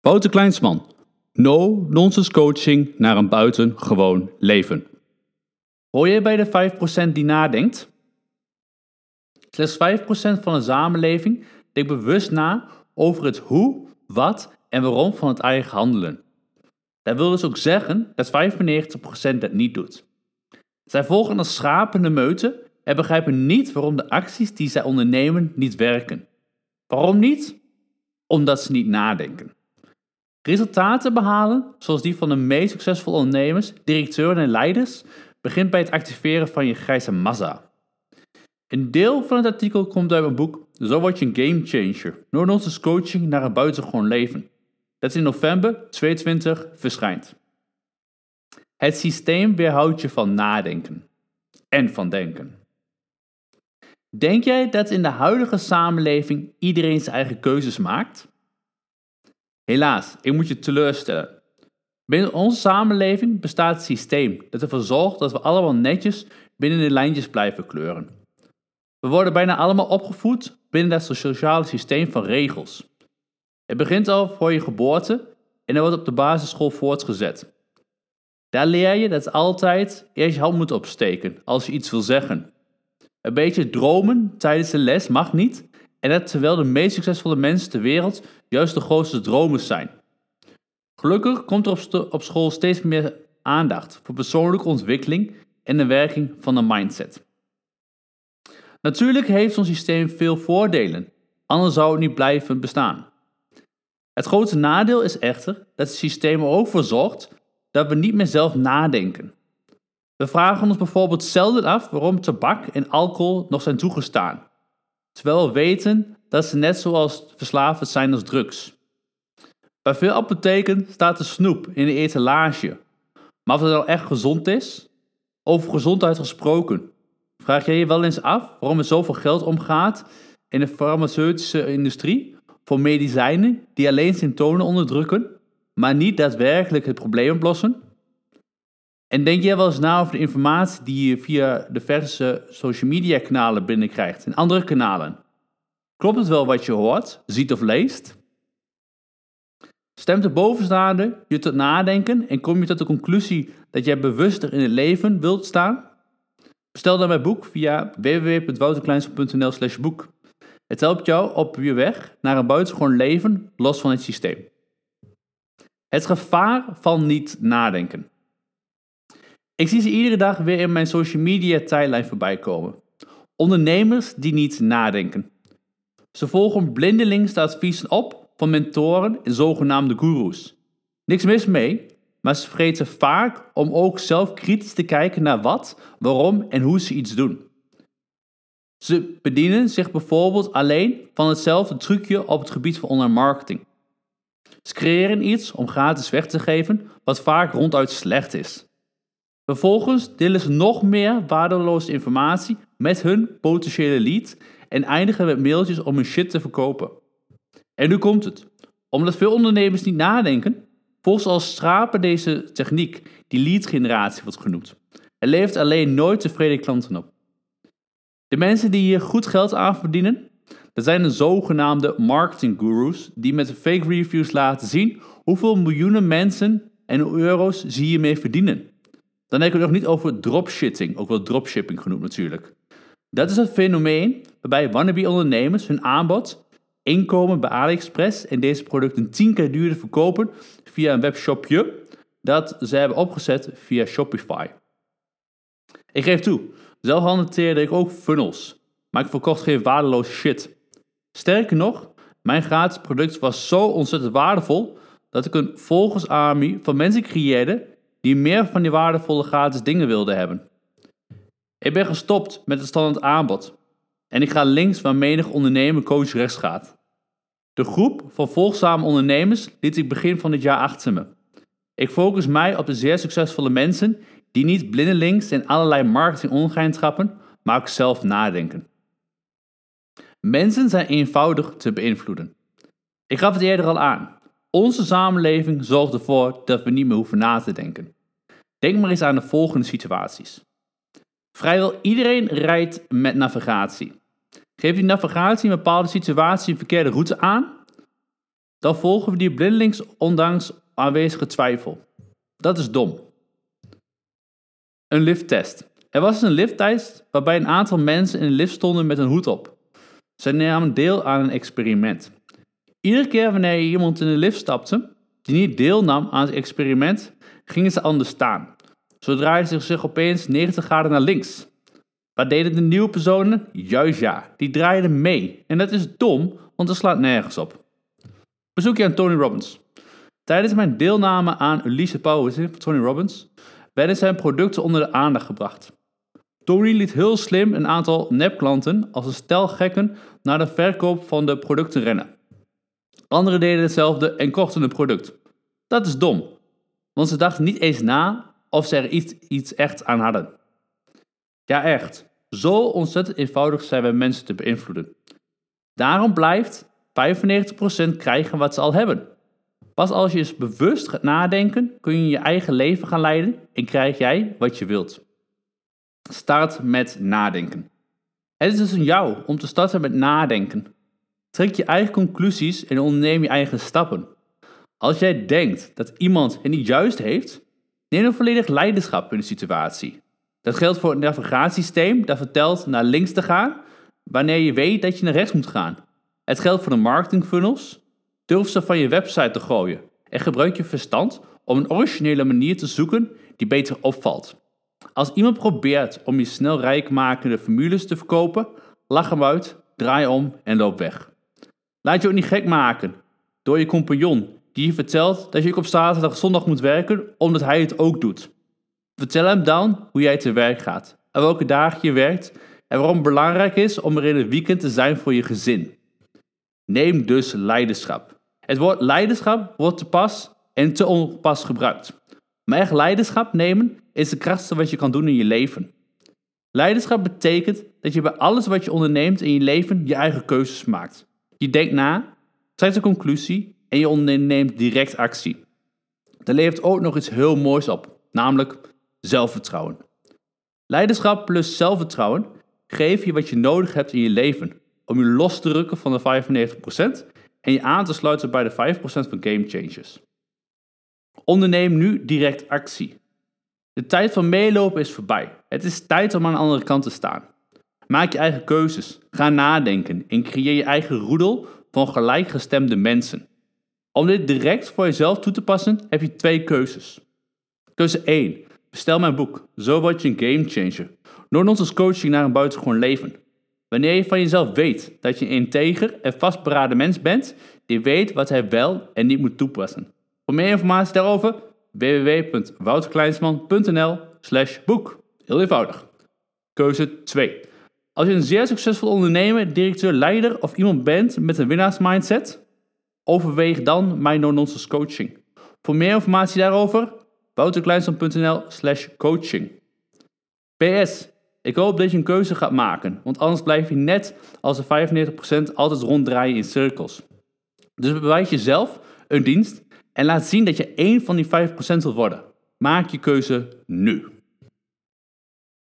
Wouter Kleinsman. No nonsense coaching naar een buitengewoon leven. Hoor jij bij de 5% die nadenkt? Slechts 5% van de samenleving denkt bewust na over het hoe, wat en waarom van het eigen handelen. Dat wil dus ook zeggen dat 95% dat niet doet. Zij volgen als schapende meuten en begrijpen niet waarom de acties die zij ondernemen niet werken. Waarom niet? Omdat ze niet nadenken. Resultaten behalen, zoals die van de meest succesvolle ondernemers, directeuren en leiders, begint bij het activeren van je grijze massa. Een deel van het artikel komt uit mijn boek Zo word je een game changer. Noord-Nonsense coaching naar een buitengewoon leven. Dat in november 2022 verschijnt. Het systeem weerhoudt je van nadenken en van denken. Denk jij dat in de huidige samenleving iedereen zijn eigen keuzes maakt? Helaas, ik moet je teleurstellen. Binnen onze samenleving bestaat het systeem dat ervoor zorgt dat we allemaal netjes binnen de lijntjes blijven kleuren. We worden bijna allemaal opgevoed binnen dat sociale systeem van regels. Het begint al voor je geboorte en er wordt op de basisschool voortgezet. Daar leer je dat altijd eerst je hand moet opsteken als je iets wil zeggen. Een beetje dromen tijdens de les mag niet en dat terwijl de meest succesvolle mensen ter wereld juist de grootste dromers zijn. Gelukkig komt er op school steeds meer aandacht voor persoonlijke ontwikkeling en de werking van de mindset. Natuurlijk heeft zo'n systeem veel voordelen, anders zou het niet blijven bestaan. Het grote nadeel is echter dat het systeem er ook voor zorgt dat we niet meer zelf nadenken. We vragen ons bijvoorbeeld zelden af waarom tabak en alcohol nog zijn toegestaan, terwijl we weten dat ze net zoals verslavend zijn als drugs. Bij veel apotheken staat de snoep in de etalage, maar of het nou echt gezond is? Over gezondheid gesproken, vraag jij je wel eens af waarom er zoveel geld omgaat in de farmaceutische industrie voor medicijnen die alleen symptomen onderdrukken, maar niet daadwerkelijk het probleem oplossen? En denk jij wel eens na over de informatie die je via diverse social media kanalen binnenkrijgt en andere kanalen? Klopt het wel wat je hoort, ziet of leest? Stemt de bovenstaande je tot nadenken en kom je tot de conclusie dat jij bewuster in het leven wilt staan? Bestel dan mijn boek via www.wouterkleinsel.nl slash boek. Het helpt jou op je weg naar een buitengewoon leven los van het systeem. Het gevaar van niet nadenken. Ik zie ze iedere dag weer in mijn social media tijdlijn voorbij komen. Ondernemers die niet nadenken. Ze volgen blindelings de adviezen op van mentoren en zogenaamde gurus. Niks mis mee, maar ze vergeten vaak om ook zelf kritisch te kijken naar wat, waarom en hoe ze iets doen. Ze bedienen zich bijvoorbeeld alleen van hetzelfde trucje op het gebied van online marketing. Ze creëren iets om gratis weg te geven, wat vaak ronduit slecht is. Vervolgens delen ze nog meer waardeloze informatie met hun potentiële lead en eindigen met mailtjes om hun shit te verkopen. En nu komt het. Omdat veel ondernemers niet nadenken, volgens als strapen deze techniek, die lead generatie wordt genoemd. Het levert alleen nooit tevreden klanten op. De mensen die hier goed geld aan verdienen, dat zijn de zogenaamde marketing gurus die met fake reviews laten zien hoeveel miljoenen mensen en euro's ze hiermee verdienen. Dan heb ik het nog niet over dropshitting, ook wel dropshipping genoemd natuurlijk. Dat is het fenomeen waarbij wannabe ondernemers hun aanbod, inkomen bij AliExpress en deze producten 10 keer duurder verkopen via een webshopje dat ze hebben opgezet via Shopify. Ik geef toe, zelf hanteerde ik ook funnels, maar ik verkocht geen waardeloze shit. Sterker nog, mijn gratis product was zo ontzettend waardevol dat ik een volgersarmy van mensen creëerde die meer van die waardevolle gratis dingen wilden hebben. Ik ben gestopt met het standaard aanbod en ik ga links waar menig ondernemer coach rechts gaat. De groep van volgzame ondernemers liet ik begin van dit jaar achter me. Ik focus mij op de zeer succesvolle mensen die niet blindelings in allerlei marketing maar ook zelf nadenken. Mensen zijn eenvoudig te beïnvloeden. Ik gaf het eerder al aan. Onze samenleving zorgt ervoor dat we niet meer hoeven na te denken. Denk maar eens aan de volgende situaties. Vrijwel iedereen rijdt met navigatie. Geeft die navigatie een bepaalde situatie een verkeerde route aan? dan volgen we die blindelings ondanks aanwezige twijfel. Dat is dom. Een lifttest. Er was een lifttest waarbij een aantal mensen in de lift stonden met een hoed op. Zij namen deel aan een experiment. Iedere keer wanneer iemand in de lift stapte die niet deelnam aan het experiment, gingen ze anders staan. Zo draaiden ze zich opeens 90 graden naar links. Wat deden de nieuwe personen? Juist ja, die draaiden mee. En dat is dom, want dat slaat nergens op. Bezoekje aan Tony Robbins. Tijdens mijn deelname aan Elise Power van Tony Robbins werden zijn producten onder de aandacht gebracht. Tony liet heel slim een aantal nepklanten als een stel gekken naar de verkoop van de producten rennen. Anderen deden hetzelfde en kochten het product. Dat is dom, want ze dachten niet eens na of ze er iets, iets echt aan hadden. Ja, echt. Zo ontzettend eenvoudig zijn wij mensen te beïnvloeden. Daarom blijft 95% krijgen wat ze al hebben. Pas als je eens bewust gaat nadenken, kun je je eigen leven gaan leiden en krijg jij wat je wilt. Start met nadenken. Het is dus aan jou om te starten met nadenken. Trek je eigen conclusies en onderneem je eigen stappen. Als jij denkt dat iemand het niet juist heeft, neem dan volledig leiderschap in de situatie. Dat geldt voor het navigatiesysteem dat vertelt naar links te gaan wanneer je weet dat je naar rechts moet gaan. Het geldt voor de marketingfunnels. Durf ze van je website te gooien en gebruik je verstand om een originele manier te zoeken die beter opvalt. Als iemand probeert om je snel rijkmakende formules te verkopen, lach hem uit, draai om en loop weg. Laat je ook niet gek maken door je compagnon die je vertelt dat je ook op zaterdag zondag moet werken omdat hij het ook doet. Vertel hem dan hoe jij te werk gaat en welke dagen je werkt en waarom het belangrijk is om er in het weekend te zijn voor je gezin. Neem dus leiderschap. Het woord leiderschap wordt te pas en te onpas gebruikt. Maar echt leiderschap nemen is de krachtste wat je kan doen in je leven. Leiderschap betekent dat je bij alles wat je onderneemt in je leven je eigen keuzes maakt. Je denkt na, trekt een conclusie en je onderneemt direct actie. Dat levert ook nog iets heel moois op, namelijk zelfvertrouwen. Leiderschap plus zelfvertrouwen geeft je wat je nodig hebt in je leven om je los te rukken van de 95% en je aan te sluiten bij de 5% van Game Changers. Onderneem nu direct actie. De tijd van meelopen is voorbij. Het is tijd om aan de andere kant te staan. Maak je eigen keuzes, ga nadenken en creëer je eigen roedel van gelijkgestemde mensen. Om dit direct voor jezelf toe te passen heb je twee keuzes. Keuze 1. Bestel mijn boek. Zo word je een gamechanger. Door ons coaching naar een buitengewoon leven. Wanneer je van jezelf weet dat je een integer en vastberaden mens bent, die weet wat hij wel en niet moet toepassen. Voor meer informatie daarover www.wouterkleinsman.nl slash boek. Heel eenvoudig. Keuze 2. Als je een zeer succesvol ondernemer, directeur, leider of iemand bent met een winnaarsmindset, overweeg dan mijn no-nonsense coaching. Voor meer informatie daarover wouterkleinsman.nl slash coaching. PS. Ik hoop dat je een keuze gaat maken, want anders blijf je net als de 95% altijd ronddraaien in cirkels. Dus bewijs jezelf een dienst en laat zien dat je één van die 5% wilt worden. Maak je keuze nu.